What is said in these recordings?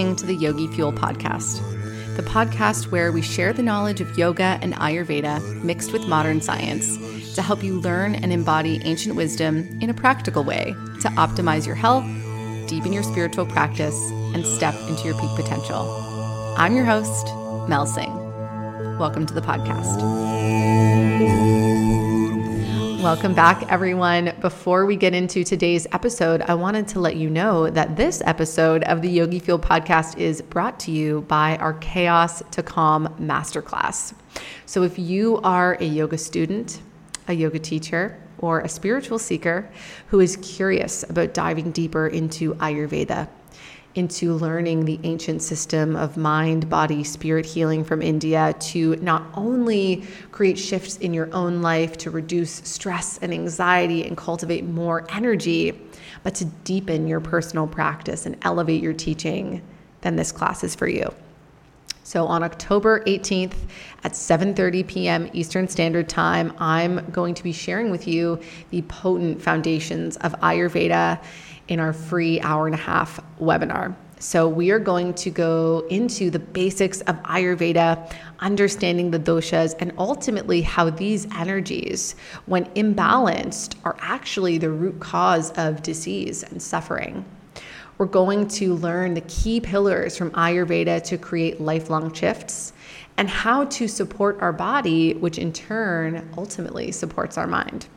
listening to the Yogi Fuel podcast, the podcast where we share the knowledge of yoga and Ayurveda mixed with modern science to help you learn and embody ancient wisdom in a practical way to optimize your health, deepen your spiritual practice, and step into your peak potential. I'm your host, Mel Singh. Welcome to the podcast. Welcome back, everyone. Before we get into today's episode, I wanted to let you know that this episode of the Yogi Fuel podcast is brought to you by our Chaos to Calm Masterclass. So, if you are a yoga student, a yoga teacher, or a spiritual seeker who is curious about diving deeper into Ayurveda, into learning the ancient system of mind, body, spirit healing from India to not only create shifts in your own life to reduce stress and anxiety and cultivate more energy, but to deepen your personal practice and elevate your teaching, then this class is for you. So on October 18th at 7:30 p.m. Eastern Standard Time, I'm going to be sharing with you the potent foundations of Ayurveda in our free hour and a half webinar. So, we are going to go into the basics of Ayurveda, understanding the doshas, and ultimately how these energies, when imbalanced, are actually the root cause of disease and suffering. We're going to learn the key pillars from Ayurveda to create lifelong shifts and how to support our body, which in turn ultimately supports our mind.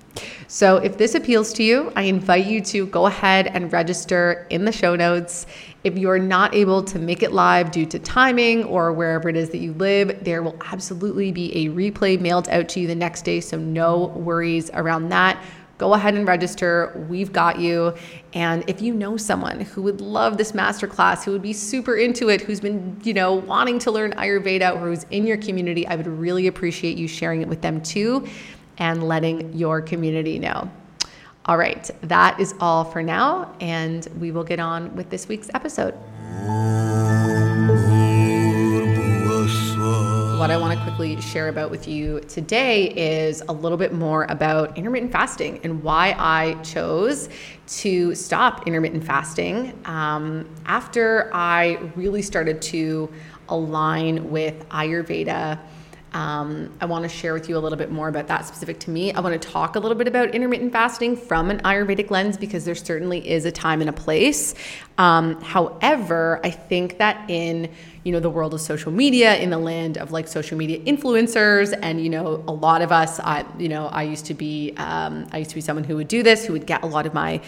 So, if this appeals to you, I invite you to go ahead and register in the show notes. If you are not able to make it live due to timing or wherever it is that you live, there will absolutely be a replay mailed out to you the next day. So, no worries around that. Go ahead and register. We've got you. And if you know someone who would love this masterclass, who would be super into it, who's been, you know, wanting to learn Ayurveda or who's in your community, I would really appreciate you sharing it with them too and letting your community know. All right, that is all for now, and we will get on with this week's episode. What I want to quickly share about with you today is a little bit more about intermittent fasting and why I chose to stop intermittent fasting um, after I really started to align with Ayurveda um, I want to share with you a little bit more about that specific to me. I want to talk a little bit about intermittent fasting from an Ayurvedic lens because there certainly is a time and a place. Um, however, I think that in you know the world of social media, in the land of like social media influencers, and you know a lot of us, I you know I used to be um, I used to be someone who would do this, who would get a lot of my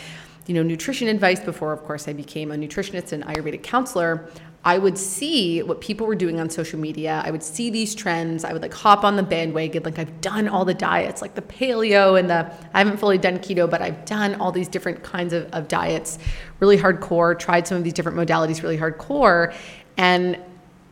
you know nutrition advice before, of course, I became a nutritionist and Ayurvedic counselor. I would see what people were doing on social media. I would see these trends. I would like hop on the bandwagon. Like I've done all the diets, like the paleo and the, I haven't fully done keto, but I've done all these different kinds of, of diets really hardcore, tried some of these different modalities really hardcore. And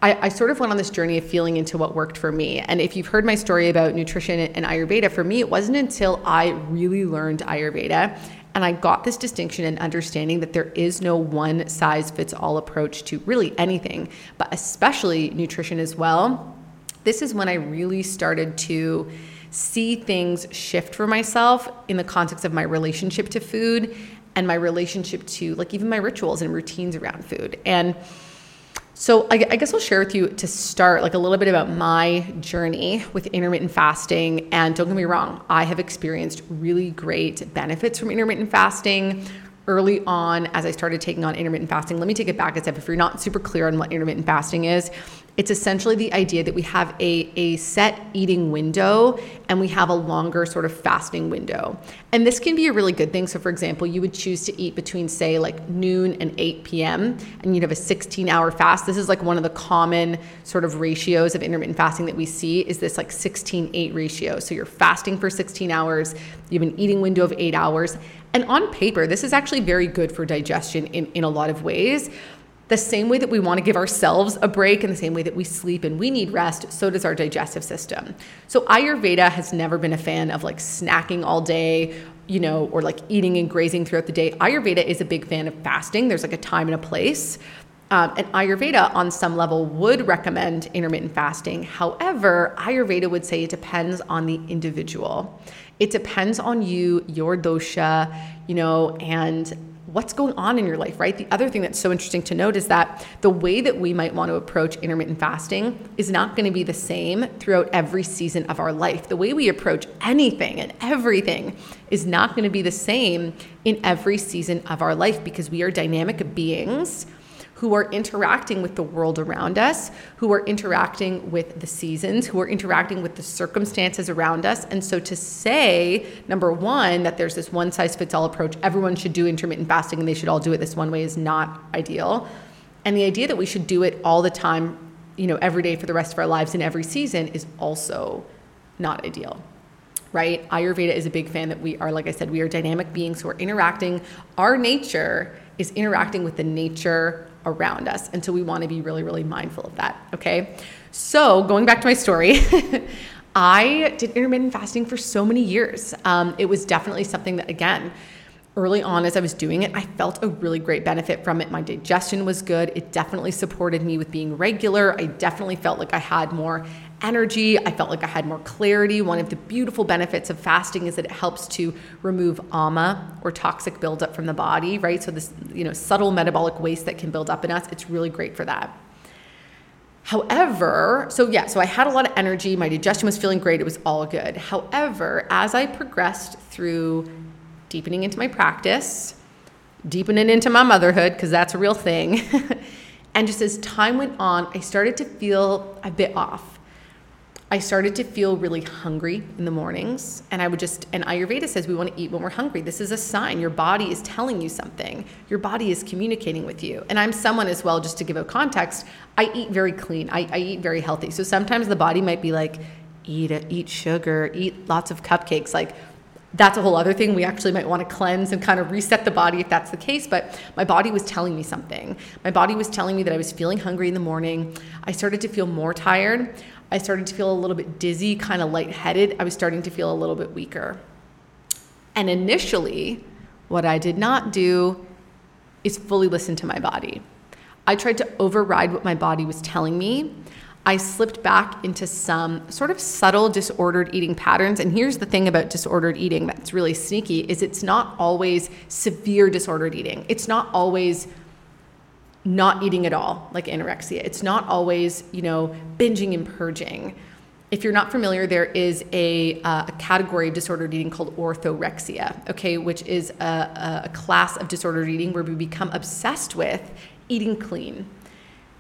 I, I, sort of went on this journey of feeling into what worked for me. And if you've heard my story about nutrition and Ayurveda, for me, it wasn't until I really learned Ayurveda and I got this distinction and understanding that there is no one size fits all approach to really anything, but especially nutrition as well. This is when I really started to see things shift for myself in the context of my relationship to food and my relationship to like even my rituals and routines around food. And so I, I, guess I'll share with you to start like a little bit about my journey with intermittent fasting. And don't get me wrong, I have experienced really great benefits from intermittent fasting early on as I started taking on intermittent fasting. Let me take it back a step. If you're not super clear on what intermittent fasting is, it's essentially the idea that we have a, a set eating window and we have a longer sort of fasting window. And this can be a really good thing. So, for example, you would choose to eat between, say, like noon and 8 p.m., and you'd have a 16 hour fast. This is like one of the common sort of ratios of intermittent fasting that we see is this like 16 8 ratio. So, you're fasting for 16 hours, you have an eating window of eight hours. And on paper, this is actually very good for digestion in, in a lot of ways. The same way that we want to give ourselves a break, in the same way that we sleep and we need rest, so does our digestive system. So, Ayurveda has never been a fan of like snacking all day, you know, or like eating and grazing throughout the day. Ayurveda is a big fan of fasting, there's like a time and a place. Um, and Ayurveda, on some level, would recommend intermittent fasting. However, Ayurveda would say it depends on the individual. It depends on you, your dosha, you know, and what's going on in your life, right? The other thing that's so interesting to note is that the way that we might want to approach intermittent fasting is not going to be the same throughout every season of our life. The way we approach anything and everything is not going to be the same in every season of our life because we are dynamic beings who are interacting with the world around us, who are interacting with the seasons, who are interacting with the circumstances around us. And so to say, number one, that there's this one size fits all approach, everyone should do intermittent fasting and they should all do it this one way is not ideal. And the idea that we should do it all the time, you know, every day for the rest of our lives in every season is also not ideal right? Ayurveda is a big fan that we are, like I said, we are dynamic beings who are interacting. Our nature is interacting with the nature around us. And so we want to be really, really mindful of that. Okay. So going back to my story, I did intermittent fasting for so many years. Um, it was definitely something that, again, early on as I was doing it, I felt a really great benefit from it. My digestion was good. It definitely supported me with being regular. I definitely felt like I had more energy. I felt like I had more clarity. One of the beautiful benefits of fasting is that it helps to remove ama or toxic buildup from the body, right? So this, you know, subtle metabolic waste that can build up in us, it's really great for that. However, so yeah, so I had a lot of energy. My digestion was feeling great. It was all good. However, as I progressed through deepening into my practice, deepening into my motherhood, because that's a real thing. and just as time went on, I started to feel a bit off. I started to feel really hungry in the mornings. And I would just, and Ayurveda says we want to eat when we're hungry. This is a sign. Your body is telling you something, your body is communicating with you. And I'm someone as well, just to give a context, I eat very clean, I, I eat very healthy. So sometimes the body might be like, eat, eat sugar, eat lots of cupcakes. Like, that's a whole other thing. We actually might want to cleanse and kind of reset the body if that's the case. But my body was telling me something. My body was telling me that I was feeling hungry in the morning. I started to feel more tired. I started to feel a little bit dizzy, kind of lightheaded. I was starting to feel a little bit weaker. And initially, what I did not do is fully listen to my body. I tried to override what my body was telling me I slipped back into some sort of subtle disordered eating patterns. And here's the thing about disordered eating that's really sneaky is it's not always severe disordered eating. It's not always not eating at all, like anorexia. It's not always, you know, binging and purging. If you're not familiar, there is a, uh, a category of disordered eating called orthorexia, okay, which is a, a class of disordered eating where we become obsessed with eating clean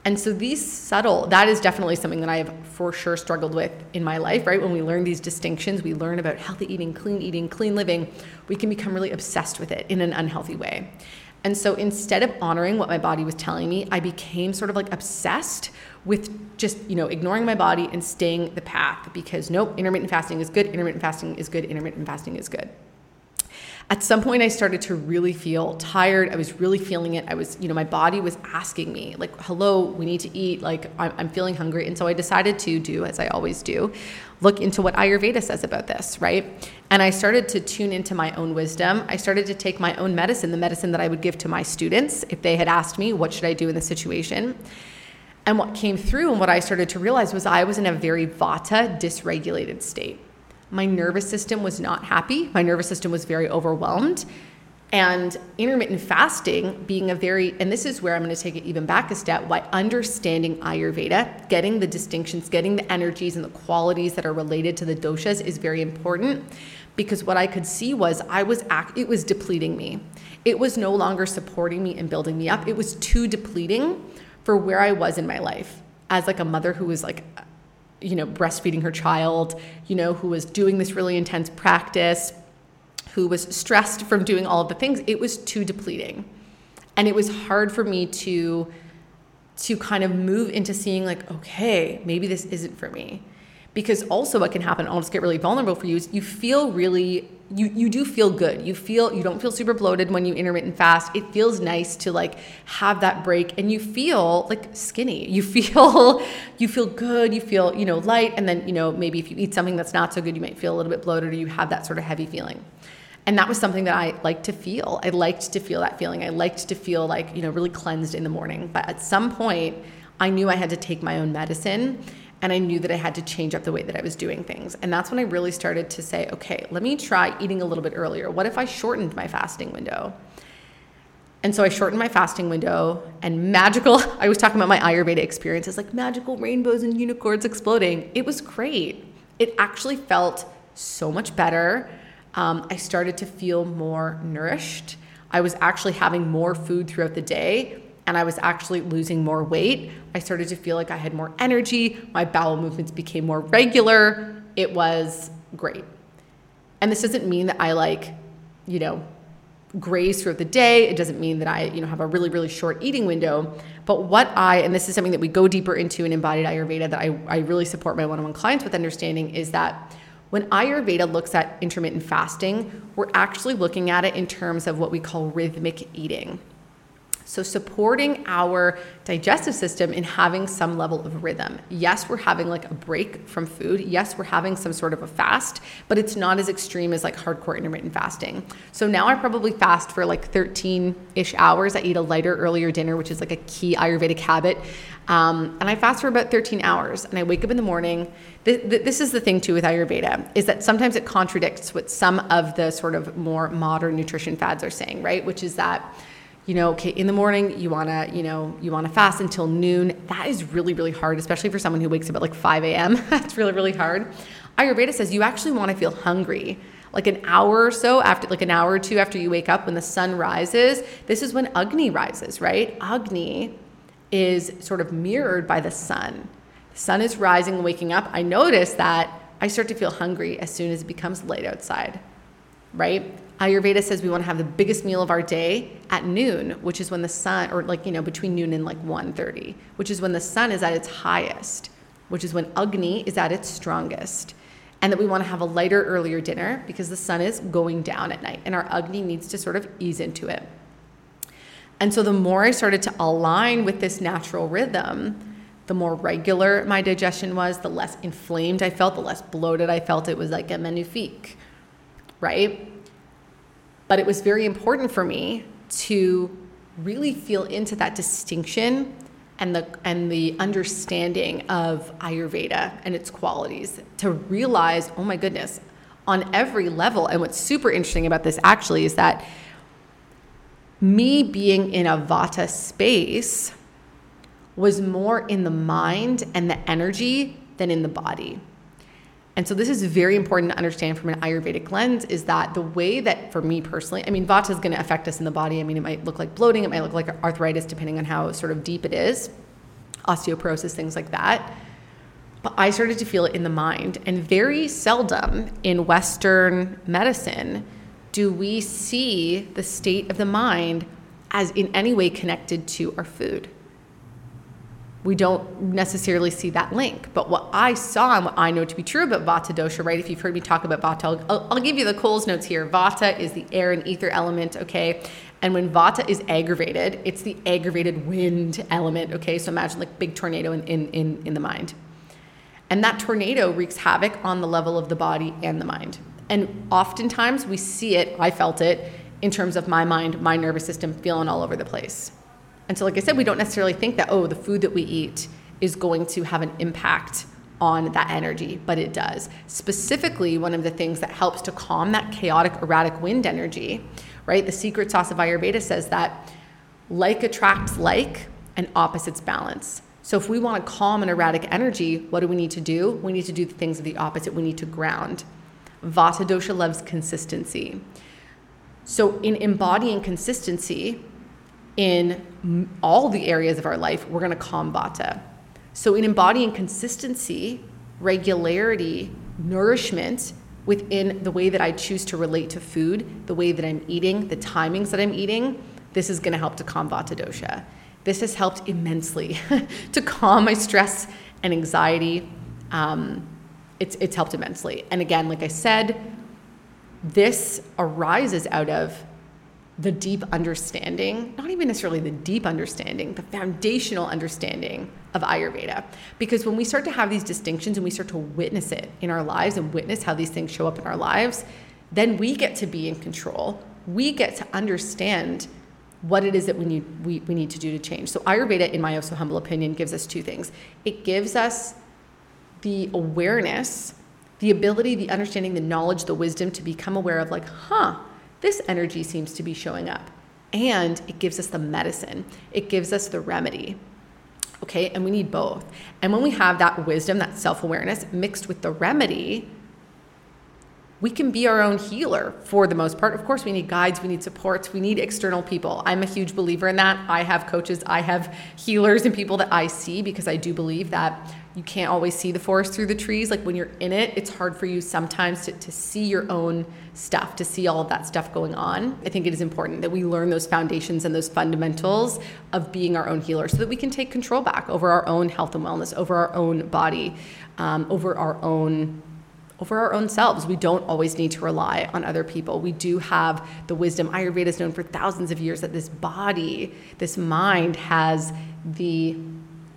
and so these subtle, that is definitely something that I have for sure struggled with in my life, right? When we learn these distinctions, we learn about healthy eating, clean eating, clean living, we can become really obsessed with it in an unhealthy way. And so instead of honoring what my body was telling me, I became sort of like obsessed with just, you know, ignoring my body and staying the path because nope, intermittent fasting is good, intermittent fasting is good, intermittent fasting is good at some point I started to really feel tired. I was really feeling it. I was, you know, my body was asking me, like, hello, we need to eat. Like, I'm, I'm feeling hungry. And so I decided to do, as I always do, look into what Ayurveda says about this, right? And I started to tune into my own wisdom. I started to take my own medicine, the medicine that I would give to my students if they had asked me, what should I do in this situation? And what came through and what I started to realize was I was in a very vata dysregulated state my nervous system was not happy. My nervous system was very overwhelmed. And intermittent fasting being a very, and this is where I'm going to take it even back a step, why understanding Ayurveda, getting the distinctions, getting the energies and the qualities that are related to the doshas is very important. Because what I could see was I was, act, it was depleting me. It was no longer supporting me and building me up. It was too depleting for where I was in my life as like a mother who was like uh, you know, breastfeeding her child, you know, who was doing this really intense practice, who was stressed from doing all of the things, it was too depleting. And it was hard for me to to kind of move into seeing like, okay, maybe this isn't for me because also what can happen i'll just get really vulnerable for you is you feel really you you do feel good you feel you don't feel super bloated when you intermittent fast it feels nice to like have that break and you feel like skinny you feel you feel good you feel you know light and then you know maybe if you eat something that's not so good you might feel a little bit bloated or you have that sort of heavy feeling and that was something that I liked to feel. I liked to feel that feeling. I liked to feel like, you know, really cleansed in the morning. But at some point, I knew I had to take my own medicine and I knew that I had to change up the way that I was doing things. And that's when I really started to say, okay, let me try eating a little bit earlier. What if I shortened my fasting window? And so I shortened my fasting window and magical, I was talking about my Ayurveda experience. It's like magical rainbows and unicorns exploding. It was great. It actually felt so much better. Um, I started to feel more nourished. I was actually having more food throughout the day and I was actually losing more weight. I started to feel like I had more energy. My bowel movements became more regular. It was great. And this doesn't mean that I like, you know, graze throughout the day. It doesn't mean that I, you know, have a really, really short eating window. But what I, and this is something that we go deeper into in embodied Ayurveda that I, I really support my one-on-one clients with understanding is that when Ayurveda looks at intermittent fasting, we're actually looking at it in terms of what we call rhythmic eating. So, supporting our digestive system in having some level of rhythm. Yes, we're having like a break from food. Yes, we're having some sort of a fast, but it's not as extreme as like hardcore intermittent fasting. So, now I probably fast for like 13 ish hours. I eat a lighter, earlier dinner, which is like a key Ayurvedic habit. Um, and I fast for about 13 hours and I wake up in the morning. this is the thing too with Ayurveda is that sometimes it contradicts what some of the sort of more modern nutrition fads are saying, right? Which is that you know, okay, in the morning you want to, you know, you want to fast until noon. That is really, really hard, especially for someone who wakes up at like 5 a.m. That's really, really hard. Ayurveda says you actually want to feel hungry like an hour or so after, like an hour or two after you wake up when the sun rises. This is when Agni rises, right? Agni is sort of mirrored by the sun. The sun is rising and waking up. I notice that I start to feel hungry as soon as it becomes light outside, right? Ayurveda says we want to have the biggest meal of our day at noon, which is when the sun, or like, you know, between noon and like 1.30, which is when the sun is at its highest, which is when Agni is at its strongest. And that we want to have a lighter, earlier dinner because the sun is going down at night and our Agni needs to sort of ease into it. And so the more I started to align with this natural rhythm, the more regular my digestion was, the less inflamed I felt, the less bloated I felt. It was like a magnifique, right? But it was very important for me to really feel into that distinction and the and the understanding of Ayurveda and its qualities to realize, oh my goodness, on every level. And what's super interesting about this actually is that me being in a Vata space was more in the mind and the energy than in the body. And so this is very important to understand from an Ayurvedic lens is that the way that for me personally, I mean, Vata is going to affect us in the body. I mean, it might look like bloating, it might look like arthritis, depending on how sort of deep it is, osteoporosis, things like that. But I started to feel it in the mind. And very seldom in Western medicine do we see the state of the mind as in any way connected to our food we don't necessarily see that link. But what I saw and what I know to be true about Vata dosha, right? If you've heard me talk about Vata, I'll, I'll give you the Coles notes here. Vata is the air and ether element, okay? And when Vata is aggravated, it's the aggravated wind element, okay? So imagine like big tornado in, in, in, in the mind. And that tornado wreaks havoc on the level of the body and the mind. And oftentimes we see it, I felt it, in terms of my mind, my nervous system feeling all over the place. And so, like I said, we don't necessarily think that, oh, the food that we eat is going to have an impact on that energy, but it does. Specifically, one of the things that helps to calm that chaotic, erratic wind energy, right? The secret sauce of Ayurveda says that like attracts like and opposites balance. So, if we want to calm an erratic energy, what do we need to do? We need to do the things of the opposite. We need to ground. Vata dosha loves consistency. So, in embodying consistency, in all the areas of our life, we're going to calm vata. So, in embodying consistency, regularity, nourishment within the way that I choose to relate to food, the way that I'm eating, the timings that I'm eating, this is going to help to calm vata dosha. This has helped immensely to calm my stress and anxiety. Um, it's, it's helped immensely. And again, like I said, this arises out of the deep understanding, not even necessarily the deep understanding, the foundational understanding of Ayurveda. Because when we start to have these distinctions and we start to witness it in our lives and witness how these things show up in our lives, then we get to be in control. We get to understand what it is that we need, we, we need to do to change. So, Ayurveda, in my also humble opinion, gives us two things it gives us the awareness, the ability, the understanding, the knowledge, the wisdom to become aware of, like, huh this energy seems to be showing up. and it gives us the medicine, it gives us the remedy. Okay, and we need both. And when we have that wisdom, that self awareness mixed with the remedy, we can be our own healer for the most part. Of course, we need guides, we need supports, we need external people. I'm a huge believer in that. I have coaches, I have healers and people that I see because I do believe that you can't always see the forest through the trees. Like when you're in it, it's hard for you sometimes to, to see your own stuff, to see all of that stuff going on. I think it is important that we learn those foundations and those fundamentals of being our own healer so that we can take control back over our own health and wellness, over our own body, um, over our own over our own selves. We don't always need to rely on other people. We do have the wisdom. Ayurveda is known for thousands of years that this body, this mind has the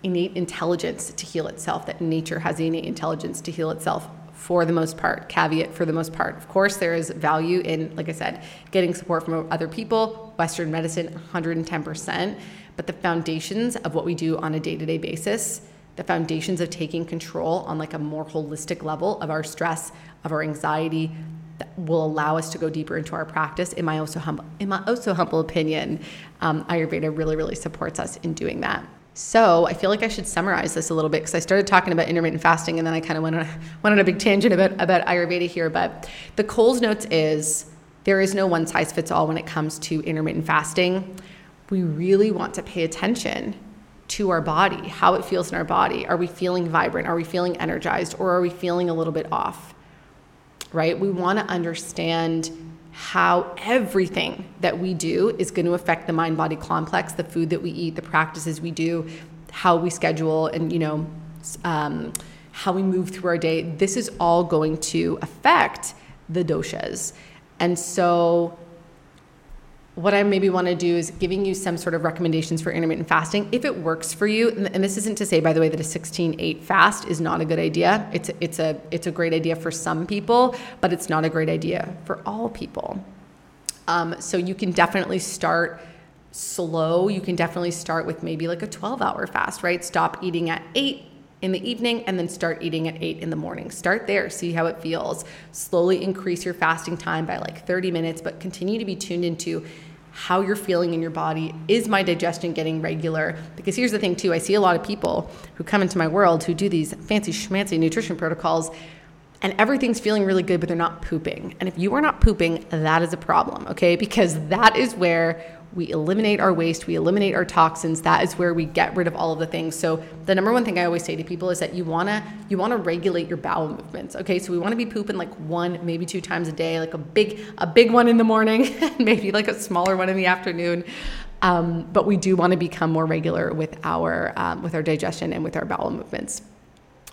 innate intelligence to heal itself, that nature has the innate intelligence to heal itself for the most part, caveat for the most part. Of course, there is value in, like I said, getting support from other people, Western medicine, 110%. But the foundations of what we do on a day to day basis, the foundations of taking control on like a more holistic level of our stress, of our anxiety, that will allow us to go deeper into our practice. In my also humble, in my also humble opinion, um, Ayurveda really, really supports us in doing that. So I feel like I should summarize this a little bit because I started talking about intermittent fasting and then I kind of went on, went on a big tangent about, about Ayurveda here. But the Coles notes is there is no one size fits all when it comes to intermittent fasting. We really want to pay attention to our body, how it feels in our body. Are we feeling vibrant? Are we feeling energized? Or are we feeling a little bit off? Right? We want to understand how everything that we do is going to affect the mind body complex, the food that we eat, the practices we do, how we schedule, and, you know, um, how we move through our day. This is all going to affect the doshas. And so, what I maybe want to do is giving you some sort of recommendations for intermittent fasting if it works for you. And this isn't to say, by the way, that a 16-8 fast is not a good idea. It's it's a it's a great idea for some people, but it's not a great idea for all people. Um, so you can definitely start slow. You can definitely start with maybe like a 12-hour fast, right? Stop eating at eight in the evening and then start eating at 8 in the morning. Start there, see how it feels. Slowly increase your fasting time by like 30 minutes, but continue to be tuned into how you're feeling in your body. Is my digestion getting regular? Because here's the thing, too I see a lot of people who come into my world who do these fancy schmancy nutrition protocols and everything's feeling really good, but they're not pooping. And if you are not pooping, that is a problem, okay? Because that is where we eliminate our waste, we eliminate our toxins. That is where we get rid of all of the things. So the number one thing I always say to people is that you wanna you wanna regulate your bowel movements. Okay, so we wanna be pooping like one, maybe two times a day, like a big a big one in the morning, maybe like a smaller one in the afternoon. Um, but we do want to become more regular with our um, with our digestion and with our bowel movements.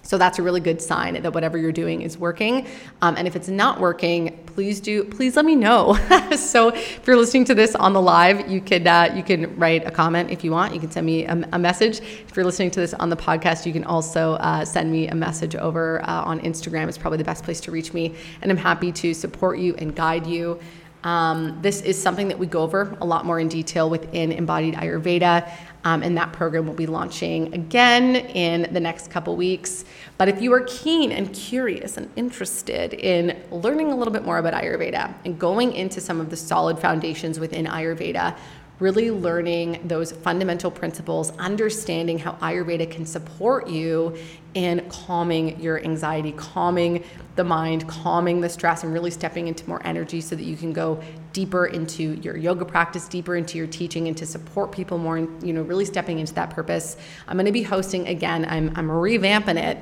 So that's a really good sign that whatever you're doing is working. Um, and if it's not working, please do please let me know. so if you're listening to this on the live, you could uh, you can write a comment if you want. You can send me a, a, message. If you're listening to this on the podcast, you can also uh, send me a message over uh, on Instagram. It's probably the best place to reach me, and I'm happy to support you and guide you. Um, this is something that we go over a lot more in detail within Embodied Ayurveda. Um, and that program will be launching again in the next couple weeks. But if you are keen and curious and interested in learning a little bit more about Ayurveda and going into some of the solid foundations within Ayurveda, really learning those fundamental principles, understanding how Ayurveda can support you in calming your anxiety, calming the mind, calming the stress, and really stepping into more energy so that you can go deeper into your yoga practice, deeper into your teaching, and to support people more, and you know, really stepping into that purpose. I'm going to be hosting again. I'm I'm revamping it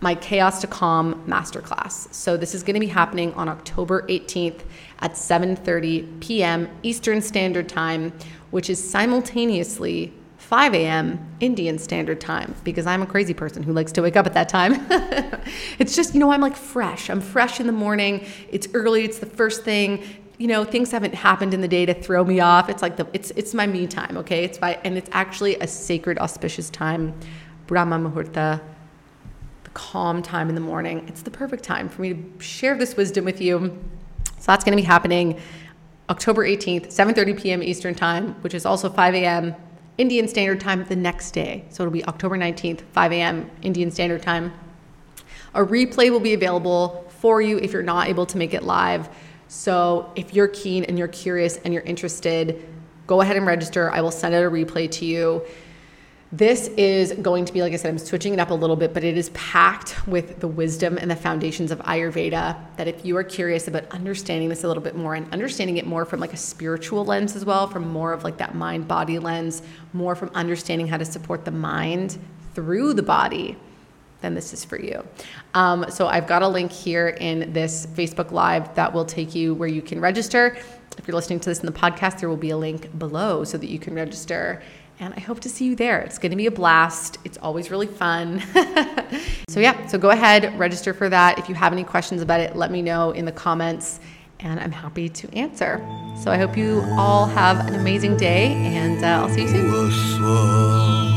my Chaos to Calm masterclass. So this is going to be happening on October 18th at 7:30 p.m. Eastern Standard Time, which is simultaneously 5 a.m. Indian Standard Time because I'm a crazy person who likes to wake up at that time. it's just, you know, I'm like fresh. I'm fresh in the morning. It's early. It's the first thing. You know, things haven't happened in the day to throw me off. It's like the it's it's my me time, okay? It's my and it's actually a sacred auspicious time. Brahma Muhurta calm time in the morning. It's the perfect time for me to share this wisdom with you. So that's going to be happening October 18th, 7:30 p.m. Eastern Time, which is also 5 a.m. Indian Standard Time the next day. So it'll be October 19th, 5 a.m. Indian Standard Time. A replay will be available for you if you're not able to make it live. So if you're keen and you're curious and you're interested, go ahead and register. I will send out a replay to you. This is going to be, like I said, I'm switching it up a little bit, but it is packed with the wisdom and the foundations of Ayurveda. That if you are curious about understanding this a little bit more and understanding it more from like a spiritual lens as well, from more of like that mind body lens, more from understanding how to support the mind through the body, then this is for you. Um, so I've got a link here in this Facebook Live that will take you where you can register. If you're listening to this in the podcast, there will be a link below so that you can register and I hope to see you there. It's going to be a blast. It's always really fun. so, yeah, so go ahead, register for that. If you have any questions about it, let me know in the comments, and I'm happy to answer. So, I hope you all have an amazing day, and uh, I'll see you soon.